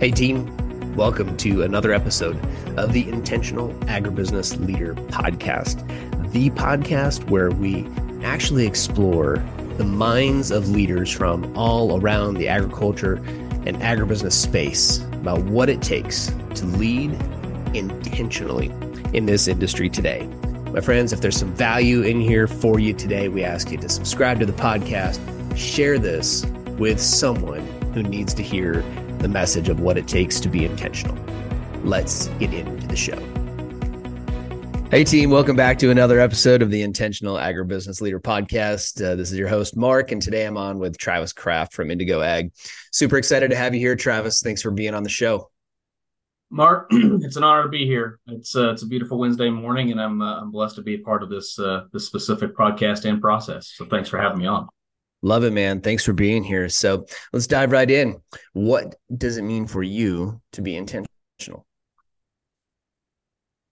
Hey, team, welcome to another episode of the Intentional Agribusiness Leader Podcast, the podcast where we actually explore the minds of leaders from all around the agriculture and agribusiness space about what it takes to lead intentionally in this industry today. My friends, if there's some value in here for you today, we ask you to subscribe to the podcast, share this with someone who needs to hear the message of what it takes to be intentional. Let's get into the show. Hey, team, welcome back to another episode of the Intentional Agribusiness Leader Podcast. Uh, this is your host, Mark, and today I'm on with Travis Kraft from Indigo Ag. Super excited to have you here, Travis. Thanks for being on the show. Mark, it's an honor to be here. It's uh, it's a beautiful Wednesday morning, and I'm uh, I'm blessed to be a part of this uh, this specific podcast and process. So thanks for having me on. Love it, man. Thanks for being here. So let's dive right in. What does it mean for you to be intentional?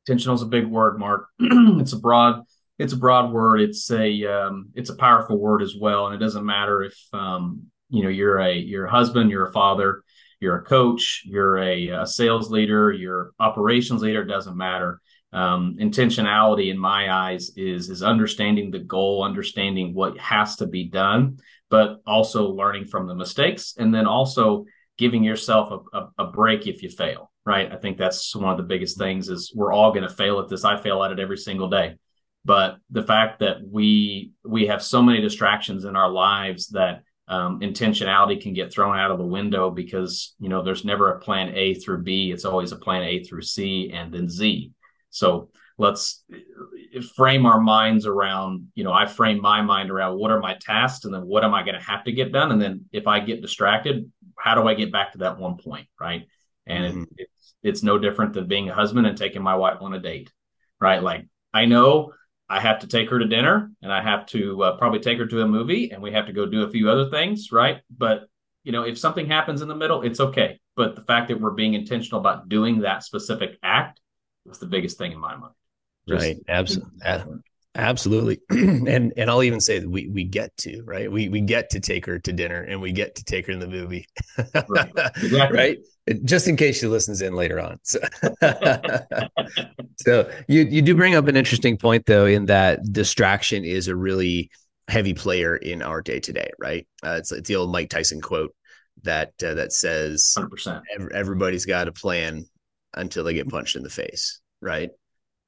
Intentional is a big word, Mark. it's a broad it's a broad word. It's a um, it's a powerful word as well, and it doesn't matter if um, you know you're a you're a husband, you're a father, you're a coach, you're a, a sales leader, you're operations leader. It doesn't matter um, intentionality in my eyes is is understanding the goal understanding what has to be done but also learning from the mistakes and then also giving yourself a, a, a break if you fail right? I think that's one of the biggest things is we're all going to fail at this. I fail at it every single day. But the fact that we we have so many distractions in our lives that um, intentionality can get thrown out of the window because you know there's never a plan a through b. It's always a plan a through c and then z so let's frame our minds around, you know, I frame my mind around what are my tasks and then what am I going to have to get done? And then if I get distracted, how do I get back to that one point? Right. And mm-hmm. it, it's, it's no different than being a husband and taking my wife on a date. Right. Like I know I have to take her to dinner and I have to uh, probably take her to a movie and we have to go do a few other things. Right. But, you know, if something happens in the middle, it's okay. But the fact that we're being intentional about doing that specific act was the biggest thing in my mind. Just right. Absolutely. Absolutely. and and I'll even say that we we get to, right? We we get to take her to dinner and we get to take her in the movie. right. Exactly. right? Just in case she listens in later on. So, so you you do bring up an interesting point though in that distraction is a really heavy player in our day to day, right? Uh, it's it's the old Mike Tyson quote that uh, that says 100%. everybody's got a plan until they get punched in the face, right?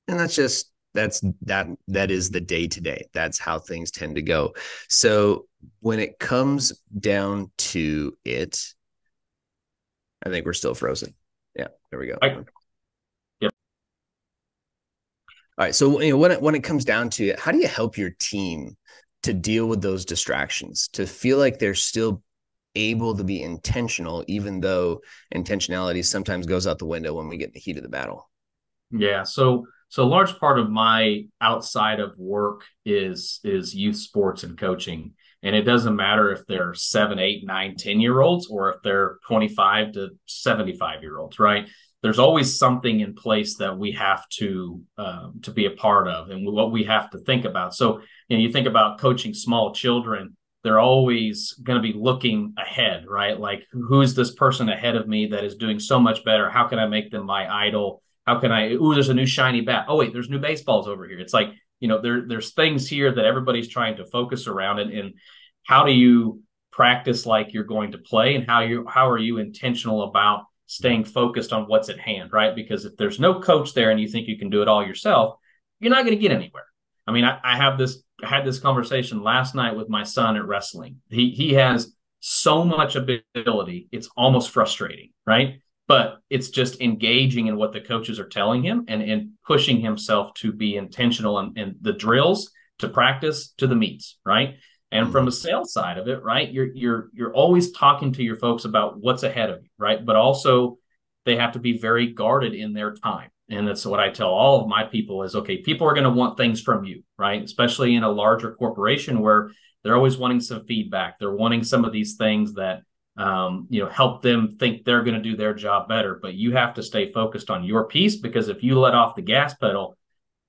And that's just that's that that is the day to day. That's how things tend to go. So when it comes down to it, I think we're still frozen. Yeah, there we go. I, yep. All right. So you know, when it when it comes down to it, how do you help your team to deal with those distractions, to feel like they're still able to be intentional, even though intentionality sometimes goes out the window when we get in the heat of the battle. Yeah. So so a large part of my outside of work is is youth sports and coaching. And it doesn't matter if they're seven, eight, nine, 10 year olds or if they're 25 to 75 year olds, right? There's always something in place that we have to um, to be a part of and what we have to think about. So, you know, you think about coaching small children, they're always going to be looking ahead, right? Like, who's this person ahead of me that is doing so much better? How can I make them my idol? How can I? Ooh, there's a new shiny bat. Oh wait, there's new baseballs over here. It's like you know, there there's things here that everybody's trying to focus around, and, and how do you practice like you're going to play, and how you how are you intentional about staying focused on what's at hand, right? Because if there's no coach there and you think you can do it all yourself, you're not going to get anywhere. I mean, I, I have this had this conversation last night with my son at wrestling. He he has so much ability, it's almost frustrating, right? But it's just engaging in what the coaches are telling him and, and pushing himself to be intentional in, in the drills, to practice, to the meets, right? And mm-hmm. from a sales side of it, right, you're you're you're always talking to your folks about what's ahead of you, right? But also they have to be very guarded in their time and that's what I tell all of my people is okay, people are going to want things from you, right? Especially in a larger corporation where they're always wanting some feedback. They're wanting some of these things that um, you know help them think they're going to do their job better. But you have to stay focused on your piece because if you let off the gas pedal,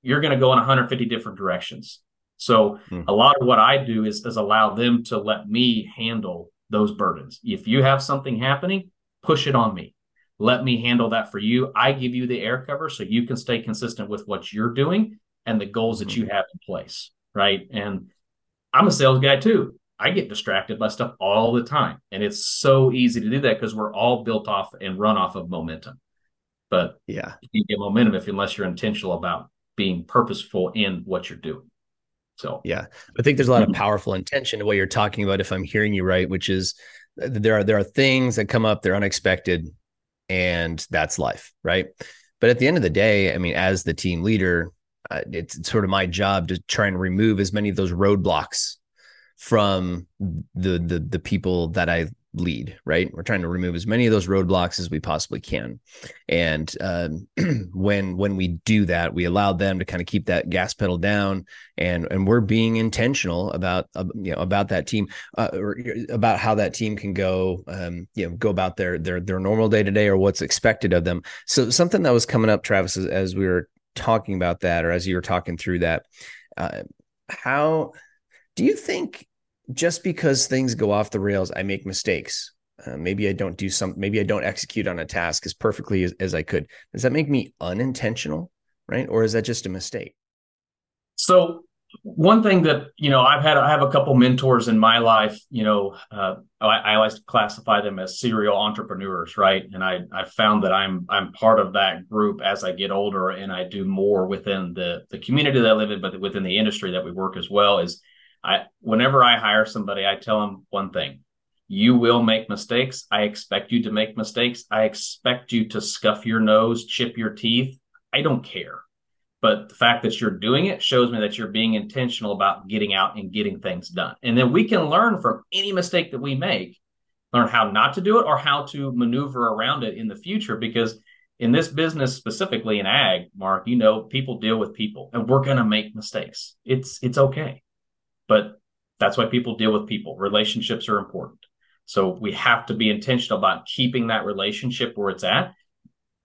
you're going to go in 150 different directions. So mm. a lot of what I do is, is allow them to let me handle those burdens. If you have something happening, push it on me let me handle that for you. I give you the air cover so you can stay consistent with what you're doing and the goals that you mm-hmm. have in place. Right. And I'm a sales guy too. I get distracted by stuff all the time. And it's so easy to do that because we're all built off and run off of momentum. But yeah, you get momentum if unless you're intentional about being purposeful in what you're doing. So yeah, I think there's a lot of powerful intention to what you're talking about. If I'm hearing you right, which is there are there are things that come up, they're unexpected, and that's life, right? But at the end of the day, I mean, as the team leader, uh, it's, it's sort of my job to try and remove as many of those roadblocks from the the the people that I lead, right? We're trying to remove as many of those roadblocks as we possibly can. And um, when when we do that, we allow them to kind of keep that gas pedal down, and and we're being intentional about uh, you know about that team, uh, or about how that team can go, um, you know, go about their their their normal day to day or what's expected of them. So something that was coming up, Travis, as, as we were talking about that, or as you were talking through that, uh, how do you think just because things go off the rails, I make mistakes. Uh, maybe I don't do some, maybe I don't execute on a task as perfectly as, as I could. Does that make me unintentional? Right. Or is that just a mistake? So, one thing that, you know, I've had, I have a couple mentors in my life, you know, uh, I, I like to classify them as serial entrepreneurs. Right. And I, I found that I'm, I'm part of that group as I get older and I do more within the, the community that I live in, but within the industry that we work as well is, I whenever I hire somebody, I tell them one thing. You will make mistakes. I expect you to make mistakes. I expect you to scuff your nose, chip your teeth. I don't care. But the fact that you're doing it shows me that you're being intentional about getting out and getting things done. And then we can learn from any mistake that we make, learn how not to do it or how to maneuver around it in the future. Because in this business, specifically in ag, Mark, you know, people deal with people and we're going to make mistakes. It's, it's okay. But that's why people deal with people. Relationships are important. So we have to be intentional about keeping that relationship where it's at,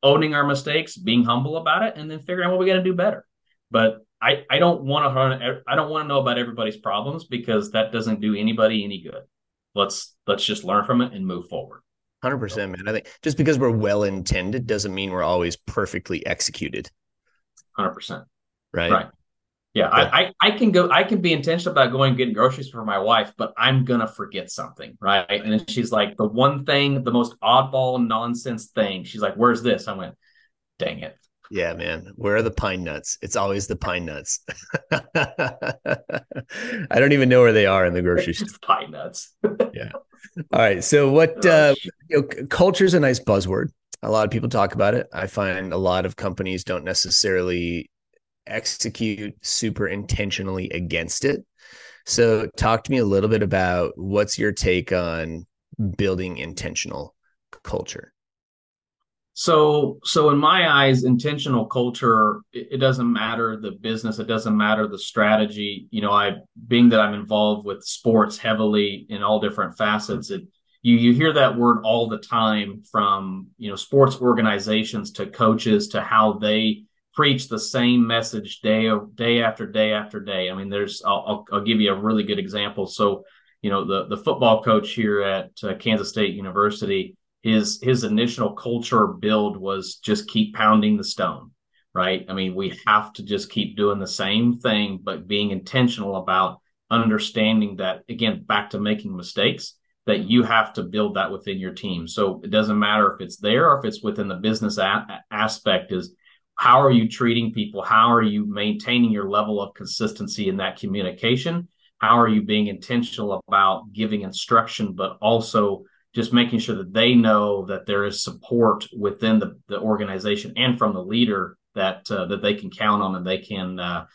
owning our mistakes, being humble about it, and then figuring out what we got to do better. But I, I don't want to I don't want to know about everybody's problems because that doesn't do anybody any good. Let's let's just learn from it and move forward. Hundred percent, man. I think just because we're well intended doesn't mean we're always perfectly executed. Hundred percent. Right. Right. Yeah, I, I, I can go. I can be intentional about going and getting groceries for my wife, but I'm gonna forget something, right? And then she's like, the one thing, the most oddball nonsense thing. She's like, "Where's this?" I went, "Dang it." Yeah, man. Where are the pine nuts? It's always the pine nuts. I don't even know where they are in the grocery store. pine nuts. yeah. All right. So what? Uh, you know, culture is a nice buzzword. A lot of people talk about it. I find a lot of companies don't necessarily execute super intentionally against it. So, talk to me a little bit about what's your take on building intentional culture. So, so in my eyes, intentional culture, it, it, doesn't matter the business, it doesn't matter the strategy. You know, I being that I'm involved with sports heavily in all different facets, it you you hear that word all the time from you know sports organizations to coaches to how they preach the same message day day after day after day. I mean, there's I'll, I'll, I'll give you a really good example. So, you know, the the football coach here at uh, Kansas State University, his his initial culture build was just keep pounding the stone, right? I mean, we have to just keep doing the same thing, but being intentional about understanding that again, back to making mistakes that you have to build that within your team. So it doesn't matter if it's there or if it's within the business a- aspect is how are you treating people how are you maintaining your level of consistency in that communication how are you being intentional about giving instruction but also just making sure that they know that there is support within the, the organization and from the leader that uh, that they can count on and they can uh,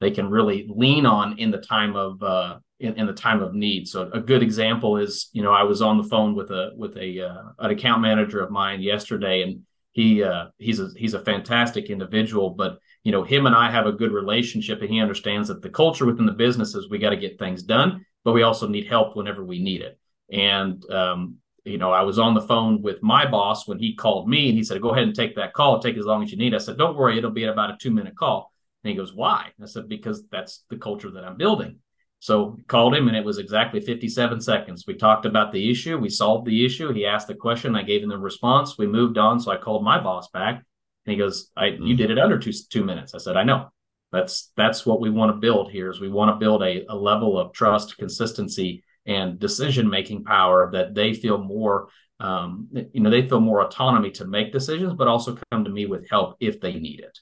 they can really lean on in the time of uh, in, in, the time of need. So a good example is you know I was on the phone with a with a uh, an account manager of mine yesterday and he uh, he's a he's a fantastic individual, but you know him and I have a good relationship, and he understands that the culture within the business is we got to get things done, but we also need help whenever we need it. And um, you know, I was on the phone with my boss when he called me, and he said, "Go ahead and take that call. Take as long as you need." I said, "Don't worry, it'll be about a two minute call." And he goes, "Why?" I said, "Because that's the culture that I'm building." So called him and it was exactly 57 seconds. We talked about the issue. We solved the issue. He asked the question. I gave him the response. We moved on. So I called my boss back and he goes, I, mm-hmm. you did it under two, two minutes. I said, I know that's, that's what we want to build here is we want to build a, a level of trust, consistency and decision-making power that they feel more, um, you know, they feel more autonomy to make decisions, but also come to me with help if they need it.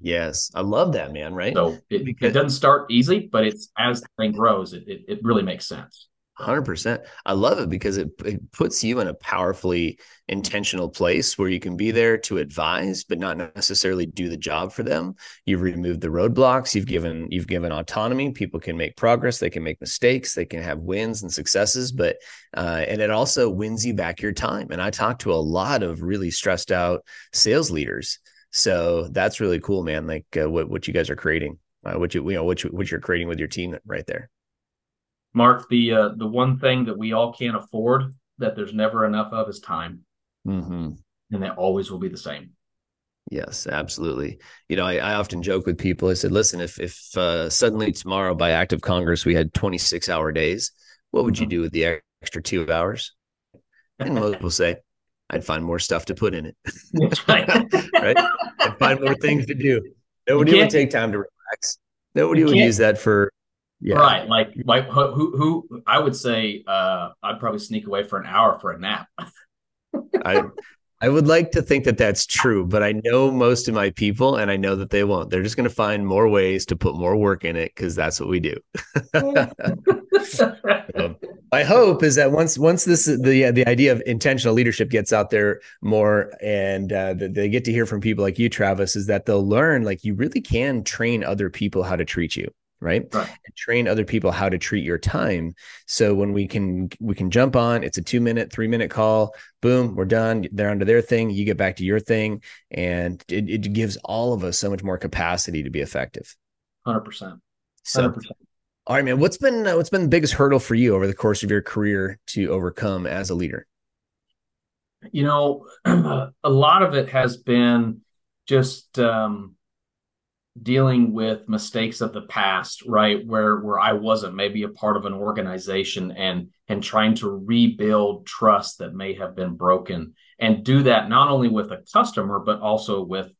Yes, I love that, man. Right. So it, because, it doesn't start easy, but it's as the thing grows, it, it, it really makes sense. 100%. I love it because it, it puts you in a powerfully intentional place where you can be there to advise but not necessarily do the job for them. You've removed the roadblocks, you've given you've given autonomy. People can make progress, they can make mistakes, they can have wins and successes, but uh, and it also wins you back your time. And I talk to a lot of really stressed out sales leaders so that's really cool, man. Like uh, what what you guys are creating, uh, what you you know what you, what you're creating with your team right there. Mark, the uh, the one thing that we all can't afford that there's never enough of is time, mm-hmm. and that always will be the same. Yes, absolutely. You know, I, I, often joke with people. I said, "Listen, if if uh, suddenly tomorrow, by act of Congress, we had 26 hour days, what would mm-hmm. you do with the extra two hours?" And most people say, I'd find more stuff to put in it. right. right? I'd find more things to do. Nobody would take time to relax. Nobody would use that for yeah. Right. Like like who who I would say uh I'd probably sneak away for an hour for a nap. I I would like to think that that's true, but I know most of my people and I know that they won't. They're just going to find more ways to put more work in it because that's what we do. my hope is that once once this the the idea of intentional leadership gets out there more and uh, they get to hear from people like you Travis is that they'll learn like you really can train other people how to treat you right? right. And train other people how to treat your time so when we can we can jump on it's a two minute three minute call boom we're done they're onto their thing you get back to your thing and it, it gives all of us so much more capacity to be effective 100% 100%. so all right man what's been uh, what's been the biggest hurdle for you over the course of your career to overcome as a leader you know a lot of it has been just um dealing with mistakes of the past right where where i wasn't maybe a part of an organization and and trying to rebuild trust that may have been broken and do that not only with a customer but also with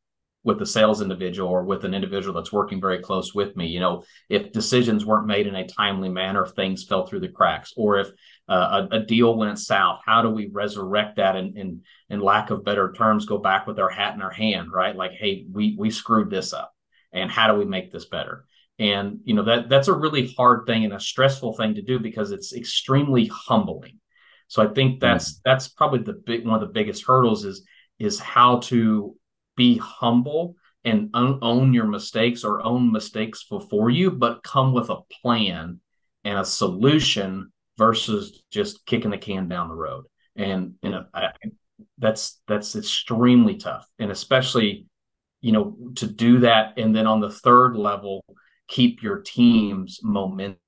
with a sales individual or with an individual that's working very close with me. You know if decisions weren't made in a timely manner if things fell through the cracks. Or if uh, a, a, deal went south how do we resurrect that and in, in lack of better terms go back with our hat in our hand right? Like hey we we screwed this up and how do we make this better? And you know that that's a really hard thing and a stressful thing to do because it's extremely humbling. So i think that's mm-hmm. that's probably the big one of the biggest hurdles is is how to be humble and un- own your mistakes or own mistakes before you but come with a plan and a solution versus just kicking the can down the road. And you know I, that's that's extremely tough. And especially you know, to do that. And then on the third level, keep your team's momentum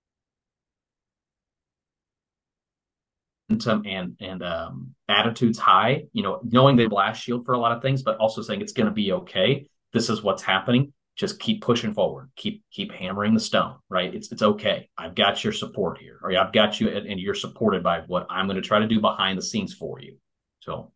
and and um, attitudes high. You know, knowing they blast shield for a lot of things, but also saying it's going to be okay. This is what's happening. Just keep pushing forward. Keep keep hammering the stone. Right? It's it's okay. I've got your support here, or I've got you, and, and you're supported by what I'm going to try to do behind the scenes for you. So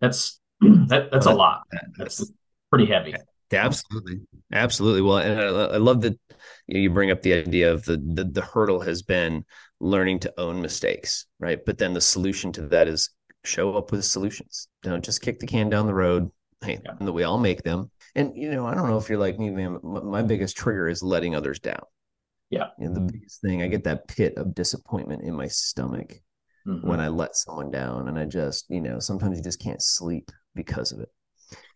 that's that that's well, a lot. That's pretty heavy. Absolutely, absolutely. Well, and I, I love that you bring up the idea of the, the the hurdle has been learning to own mistakes, right? But then the solution to that is show up with solutions. Don't just kick the can down the road. Hey, yeah. that we all make them. And you know, I don't know if you're like me, man. My biggest trigger is letting others down. Yeah. You know, the biggest thing, I get that pit of disappointment in my stomach mm-hmm. when I let someone down, and I just, you know, sometimes you just can't sleep because of it.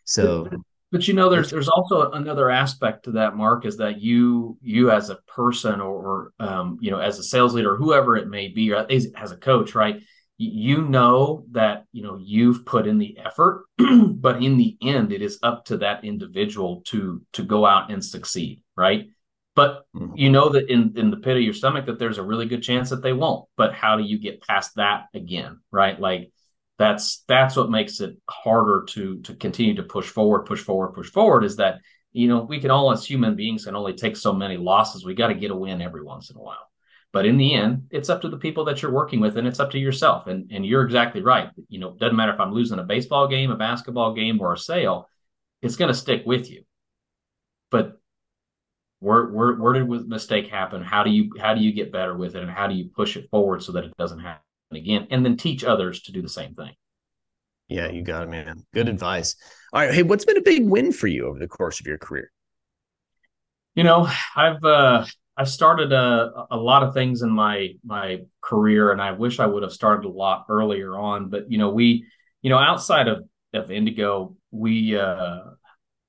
So but you know, there's there's also another aspect to that, Mark, is that you you as a person or, or um, you know as a sales leader, whoever it may be, or as, as a coach, right? You know that you know you've put in the effort, but in the end, it is up to that individual to to go out and succeed, right? But mm-hmm. you know that in in the pit of your stomach that there's a really good chance that they won't. But how do you get past that again, right? Like that's that's what makes it harder to to continue to push forward push forward push forward is that you know, we can all as human beings can only take so many losses. We got to get a win every once in a while. But in the end, it's up to the people that you're working with and it's up to yourself. And and you're exactly right. You know, it doesn't matter if I'm losing a baseball game, a basketball game, or a sale, it's going to stick with you. But where where where did the mistake happen? How do you how do you get better with it and how do you push it forward so that it doesn't happen again? And then teach others to do the same thing. Yeah, you got it, man. Good advice. All right. Hey, what's been a big win for you over the course of your career? You know, I've uh I've started a, a lot of things in my my career, and I wish I would have started a lot earlier on. But you know, we, you know, outside of of Indigo, we uh,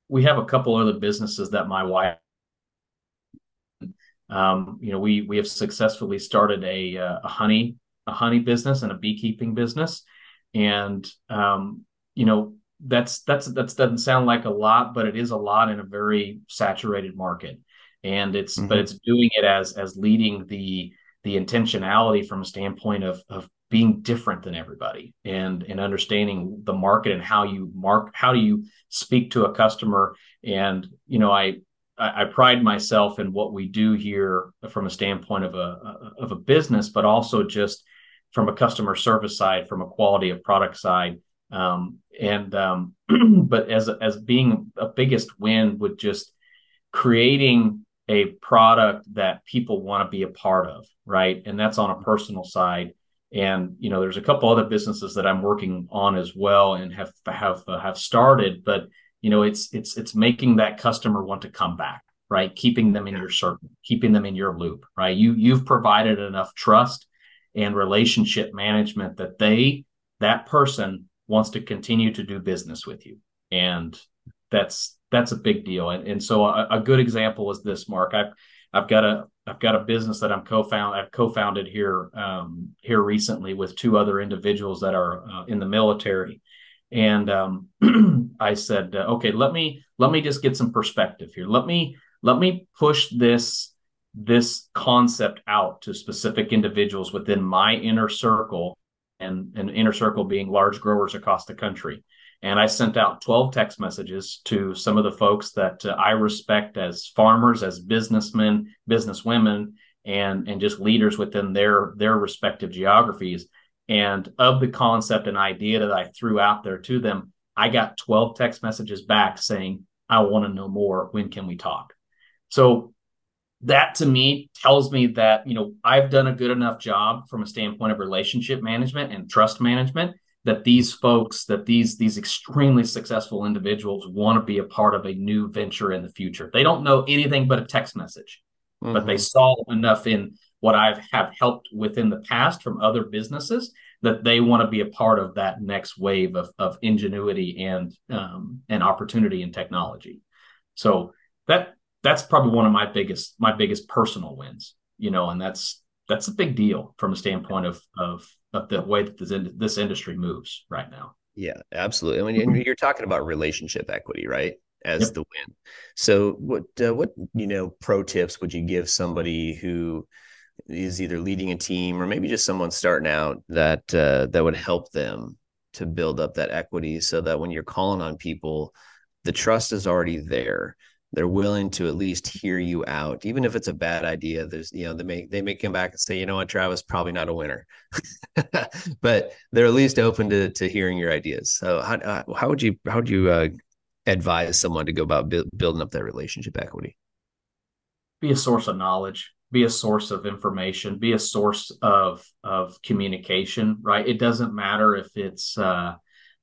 we have a couple other businesses that my wife, um, you know, we we have successfully started a uh, a honey a honey business and a beekeeping business, and um, you know that's that's that doesn't sound like a lot, but it is a lot in a very saturated market, and it's mm-hmm. but it's doing it as as leading the the intentionality from a standpoint of of being different than everybody and and understanding the market and how you mark how do you speak to a customer. And you know I I, pride myself in what we do here from a standpoint of a of a business, but also just from a customer service side, from a quality of product side, um, and um, but as as being a biggest win with just creating a product that people want to be a part of, right? And that's on a personal side. And you know, there's a couple other businesses that I'm working on as well, and have have uh, have started. But you know, it's it's it's making that customer want to come back, right? Keeping them in your circle, keeping them in your loop, right? You you've provided enough trust and relationship management that they that person wants to continue to do business with you, and that's that's a big deal. And and so a, a good example is this, Mark. I've I've got a I've got a business that I'm co-found I've co-founded here um, here recently with two other individuals that are uh, in the military, and um, I said, uh, okay, let me let me just get some perspective here. Let me let me push this this concept out to specific individuals within my inner circle, and an inner circle being large growers across the country. And I sent out 12 text messages to some of the folks that uh, I respect as farmers, as businessmen, businesswomen, and and just leaders within their their respective geographies. And of the concept and idea that I threw out there to them, I got 12 text messages back saying, "I want to know more. When can we talk?" So that to me tells me that you know I've done a good enough job from a standpoint of relationship management and trust management that these folks that these these extremely successful individuals want to be a part of a new venture in the future they don't know anything but a text message mm-hmm. but they mm-hmm. saw enough in what i've have helped within the past from other businesses that they want to be a part of that next wave of, of ingenuity and um, and opportunity and technology so that that's probably one of my biggest my biggest personal wins you know and that's that's a big deal from a standpoint of of of the way that this, in, this industry moves right now. Yeah, absolutely. I mean, you're talking about relationship equity, right? As yep. the win. So, what uh, what you know pro tips would you give somebody who is either leading a team or maybe just someone starting out that uh, that would help them to build up that equity, so that when you're calling on people, the trust is already there they're willing to at least hear you out even if it's a bad idea there's you know they may they may come back and say you know what travis probably not a winner. But they're at least open to to hearing your ideas. So how, uh, how would you how would you uh, advise someone to go about bu- building up that relationship equity? Be a source of knowledge be a source of information be a source of of communication right? It doesn't matter if it's uh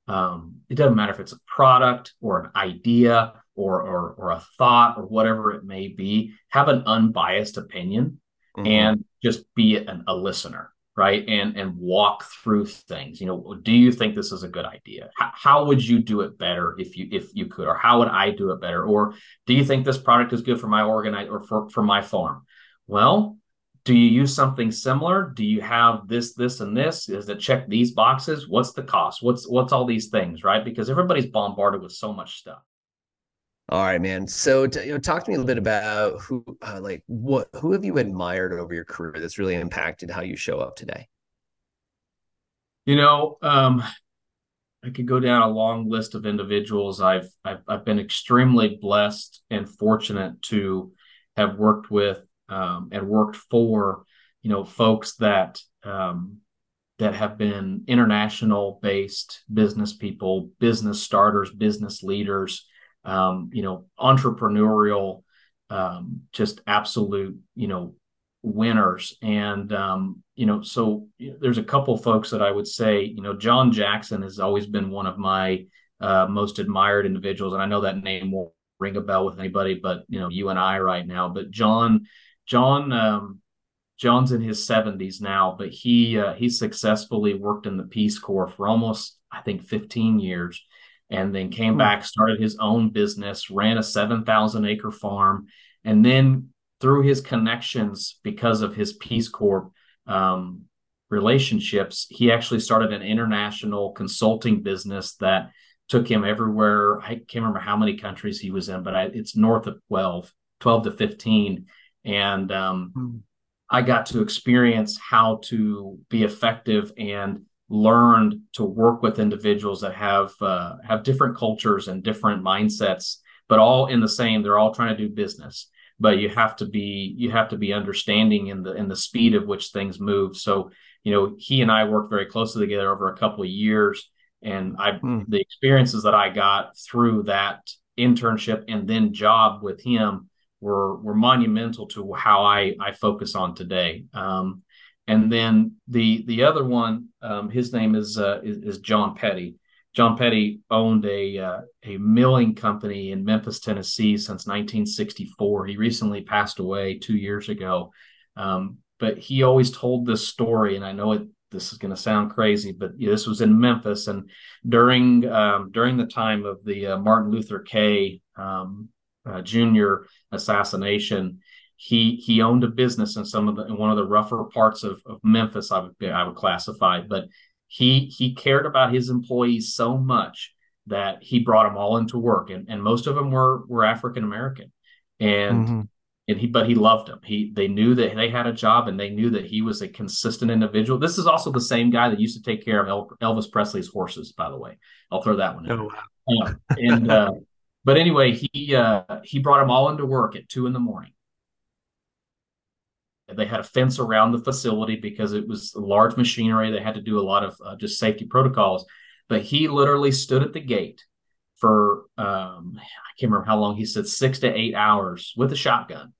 um, it doesn't matter if it's a product or an idea or, or, or a thought or whatever it may be, have an unbiased opinion mm-hmm. and just be an, a listener, right? And and walk through things. You know, do you think this is a good idea? How, how would you do it better if you if you could, or how would I do it better? Or do you think this product is good for my organize or for, for my farm? Well, do you use something similar do you have this this and this does it check these boxes what's the cost what's what's all these things right because everybody's bombarded with so much stuff all right, man. So, to, you know, talk to me a little bit about who, uh, like, what, who have you admired over your career that's really impacted how you show up today? You know, um, I could go down a long list of individuals. I've, I've I've been extremely blessed and fortunate to have worked with um, and worked for, you know, folks that um, that have been international based business people, business starters, business leaders, um, you know, entrepreneurial, um, just absolute, you know, winners. And um, you know, so there's a couple folks that I would say, you know, John Jackson has always been one of my uh, most admired individuals, and I know that name won't ring a bell with anybody, but you know, you and I right now. But John, John, um, John's in his 70s now, but he uh, he successfully worked in the Peace Corps for almost I think 15 years, and then came mm-hmm. back, started his own business, ran a 7,000 acre farm, and then through his connections because of his Peace Corps um, relationships, he actually started an international consulting business that took him everywhere. I can't remember how many countries he was in, but I, it's north of 12, 12 to 15. And um, mm-hmm. I got to experience how to be effective and learned to work with individuals that have uh, have different cultures and different mindsets, but all in the same. They're all trying to do business but you have to be you have to be understanding in the in the speed of which things move so you know he and i worked very closely together over a couple of years and i mm. the experiences that i got through that internship and then job with him were were monumental to how i i focus on today um, and then the the other one um, his name is, uh, is, is john petty John Petty owned a uh, a milling company in Memphis, Tennessee, since 1964. He recently passed away two years ago, um, but he always told this story, and I know it. This is going to sound crazy, but this was in Memphis, and during um, during the time of the uh, Martin Luther K. Um, uh, Jr. assassination, he he owned a business in some of the in one of the rougher parts of, of Memphis. I would I would classify, but he he cared about his employees so much that he brought them all into work and, and most of them were were african american and mm-hmm. and he but he loved them he they knew that they had a job and they knew that he was a consistent individual this is also the same guy that used to take care of El, elvis presley's horses by the way i'll throw that one in oh, wow. uh, and uh, but anyway he uh, he brought them all into work at two in the morning they had a fence around the facility because it was large machinery. They had to do a lot of uh, just safety protocols. But he literally stood at the gate for um, I can't remember how long. He said six to eight hours with a shotgun,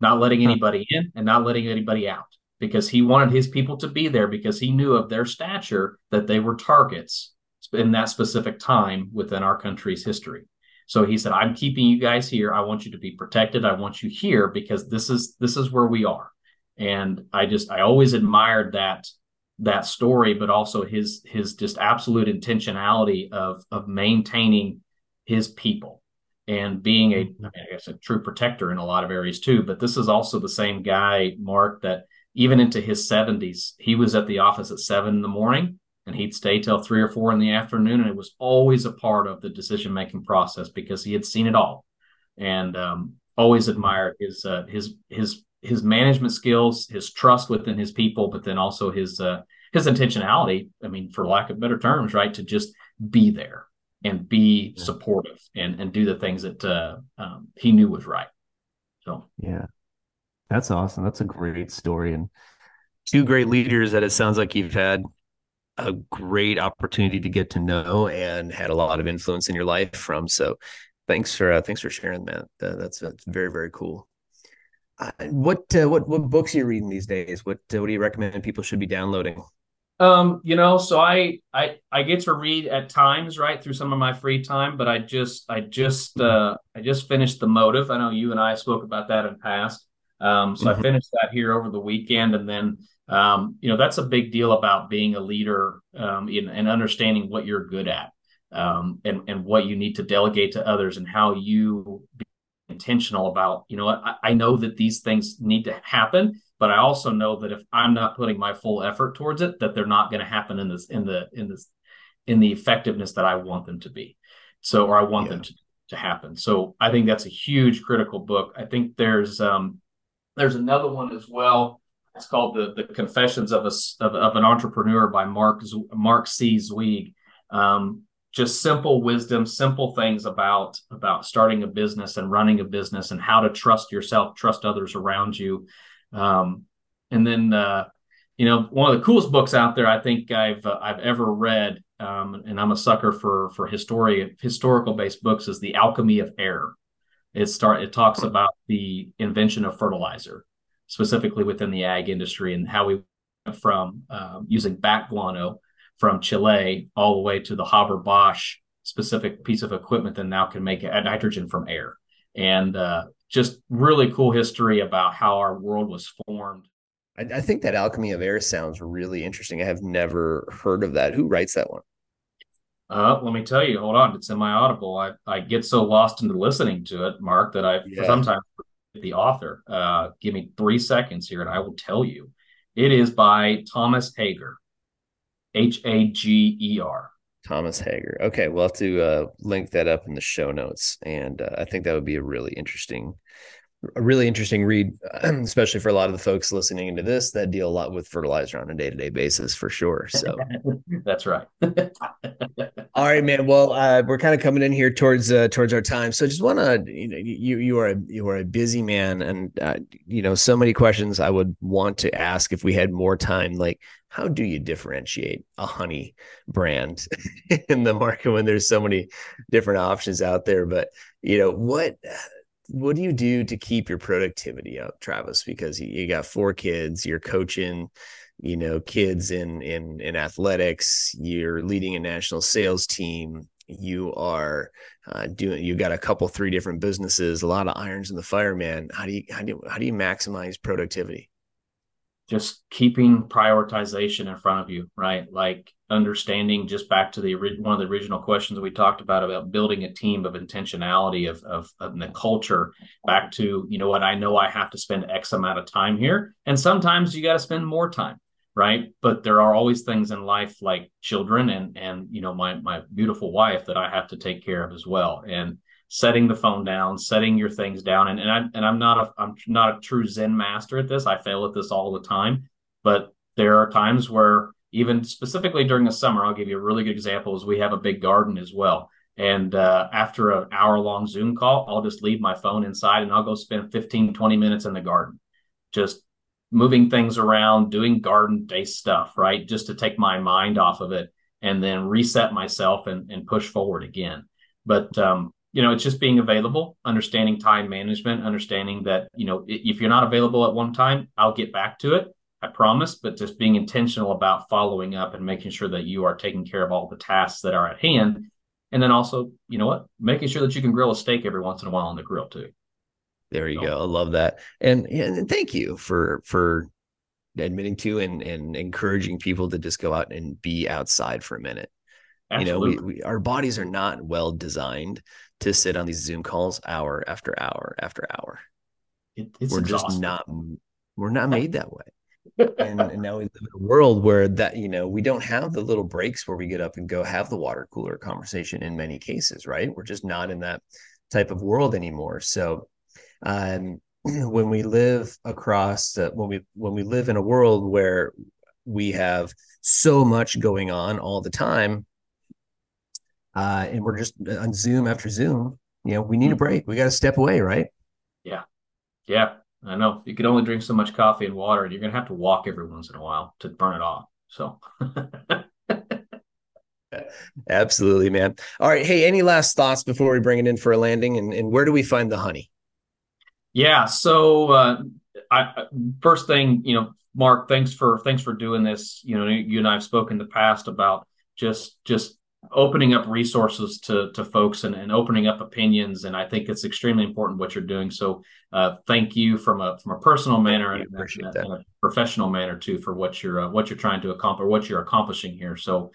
not letting anybody in and not letting anybody out because he wanted his people to be there because he knew of their stature that they were targets in that specific time within our country's history. So he said, I'm keeping you guys here. I want you to be protected. I want you here because this is this is where we are. And I just I always admired that that story, but also his his just absolute intentionality of of maintaining his people and being a I mm-hmm. I guess a true protector in a lot of areas too. But this is also the same guy, Mark, that even into his 70s, he was at the office at seven in the morning and he'd stay till three or four in the afternoon and it was always a part of the decision making process because he had seen it all. And um, always admired his uh, his his his management skills his trust within his people but then also his uh, his intentionality i mean for lack of better terms right to just be there and be yeah. supportive and and do the things that uh, um, he knew was right. So. Yeah. That's awesome. That's a great story and two great leaders that it sounds like you've had a great opportunity to get to know and had a lot of influence in your life from. So thanks for uh, thanks for sharing that. Uh, that's that's very very cool. Uh, what uh, what what books are you reading these days? What uh, what do you recommend people should be downloading? Um, you know, so I I I get to read at times right through some of my free time, but I just I just uh I just finished the motive. I know you and I spoke about that in past. Um, so mm-hmm. I finished that here over the weekend, and then um, you know that's a big deal about being a leader um, in, and understanding what you're good at um, and and what you need to delegate to others and how you be intentional about you know I, I know that these things need to happen but i also know that if i'm not putting my full effort towards it that they're not going to happen in this in the in this in the effectiveness that i want them to be. So or i want yeah. them to, to happen. So i think that's a huge critical book. I think there's um there's another one as well it's called the the Confessions of a of, of an Entrepreneur by Mark Mark C. Zweig. Um, just simple wisdom, simple things about about starting a business and running a business and how to trust yourself, trust others around you. Um, and then uh, you know one of the coolest books out there I think I've uh, I've ever read, um, and I'm a sucker for for history historical based books is The Alchemy of Air. It start it talks about the invention of fertilizer, specifically within the ag industry, and how we went from um, using bat guano from Chile all the way to the Haber Bosch specific piece of equipment that now can make nitrogen from air. And uh, just really cool history about how our world was formed. I, I, think that Alchemy of Air sounds really interesting. I have never heard of that. Who writes that one? Uh, let me tell you, hold on. It's in my Audible. I, I get so lost into listening to it, Mark, that I yeah. sometimes the author. Uh, give me three seconds here and I will tell you. It is by Thomas Hager. H A G E R. Thomas Hager. Okay, we'll have to uh, link that up in the show notes, and uh, I think that would be a really interesting a really interesting read, especially for a lot of the folks listening into this that deal a lot with fertilizer on a day to day basis for sure. So that's right. All right, man. Well, uh, we're kind of coming in here towards uh, towards our time, so just want to you know you you are a, you are a busy man, and uh, you know so many questions I would want to ask if we had more time. Like, how do you differentiate a honey brand in the market when there's so many different options out there? But you know what what do you do to keep your productivity up, Travis? Because you, got four kids, you're coaching, you know, kids in in in athletics, you're leading a national sales team, you are uh, doing you got a couple three different businesses, a lot of irons in the fire, man. How do you how do you, how do you maximize productivity? just keeping prioritization in front of you, right? Like understanding just back to the one of the original questions we talked about about building a team of intentionality of, of, of the culture back to, you know what, I know I have to spend X amount of time here. And sometimes you got to spend more time, right? But there are always things in life like children and, and, you know, my, my beautiful wife that I have to take care of as well. And setting the phone down, setting your things down. And, and I and I'm not a I'm not a true Zen master at this. I fail at this all the time. But there are times where even specifically during the summer, I'll give you a really good example is we have a big garden as well. And uh, after an hour long Zoom call, I'll just leave my phone inside and I'll go spend 15, 20 minutes in the garden, just moving things around, doing garden day stuff, right? Just to take my mind off of it and then reset myself and, and push forward again. But um, you know, it's just being available, understanding time management, understanding that, you know, if you're not available at one time, I'll get back to it. I promise, but just being intentional about following up and making sure that you are taking care of all the tasks that are at hand. And then also, you know what, making sure that you can grill a steak every once in a while on the grill too. There you so. go. I love that. And, and thank you for, for admitting to and, and encouraging people to just go out and be outside for a minute. Absolutely. You know, we, we, our bodies are not well designed to sit on these Zoom calls hour after hour after hour. It, we're exhausting. just not we're not made that way. And, and, now we live in a world where that you know we don't have the little breaks where we get up and go have the water cooler conversation in many cases right we're just not in that type of world anymore so um, when we live across uh, when we when we live in a world where we have so much going on all the time uh, and we're just on Zoom after Zoom. You know, we need a mm-hmm. break. We got to step away, right? Yeah, yeah. I know you can only drink so much coffee and water, and you're gonna have to walk every once in a while to burn it off. So. Absolutely, man. All right. Hey, any last thoughts before we bring it in for a landing? And, and where do we find the honey? Yeah. So, uh, I, first thing, you know, Mark, thanks for thanks for doing this. You know, you and I have spoken in the past about just just opening up resources to to folks and, and opening up opinions and i think it's extremely important what you're doing. So uh, thank you from a from a personal manner and, and, and, a professional manner too for what you're uh, what you're trying to accomplish what you're accomplishing here. So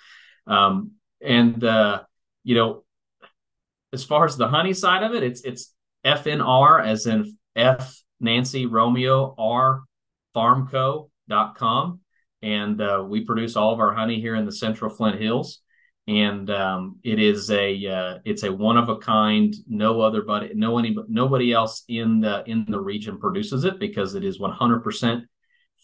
um and uh you know as far as the honey side of it it's it's fnr as in f nancy romeo r farmco.com and uh, we produce all of our honey here in the central flint hills and um, it is a uh, it's a one of a kind. No other but no any nobody else in the in the region produces it because it is 100%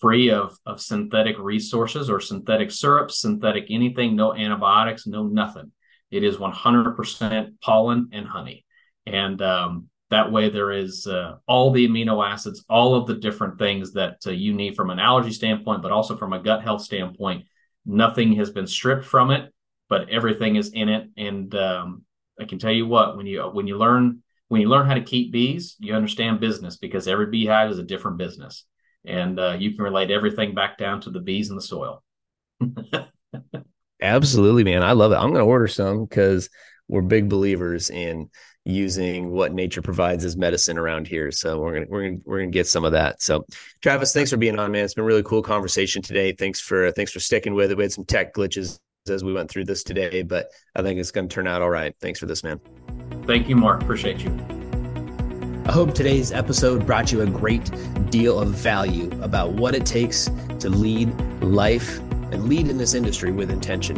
free of, of synthetic resources or synthetic syrups, synthetic anything, no antibiotics, no nothing. It is 100% pollen and honey. And um, that way, there is uh, all the amino acids, all of the different things that uh, you need from an allergy standpoint, but also from a gut health standpoint. Nothing has been stripped from it, but everything is in it. And um, I can tell you what, when you when you learn when you learn how to keep bees, you understand business because every beehive is a different business, and uh, you can relate everything back down to the bees and the soil. Absolutely, man. I love it. I'm going to order some because we're big believers in using what nature provides as medicine around here. So we're gonna we're gonna we're gonna get some of that. So Travis, thanks for being on, man. It's been a really cool conversation today. Thanks for thanks for sticking with it. We had some tech glitches as we went through this today, but I think it's going to turn out all right. Thanks for this, man. Thank you, Mark. Appreciate you. I hope today's episode brought you a great deal of value about what it takes to lead life and lead in this industry with intention.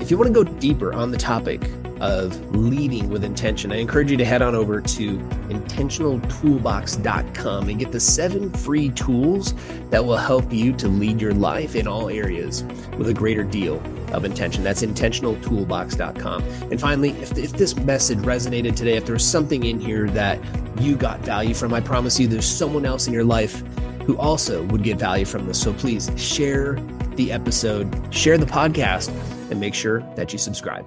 If you want to go deeper on the topic of leading with intention, I encourage you to head on over to intentionaltoolbox.com and get the seven free tools that will help you to lead your life in all areas with a greater deal of intention. That's intentionaltoolbox.com. And finally, if, if this message resonated today, if there's something in here that you got value from, I promise you there's someone else in your life who also would get value from this. So please share the episode, share the podcast, and make sure that you subscribe.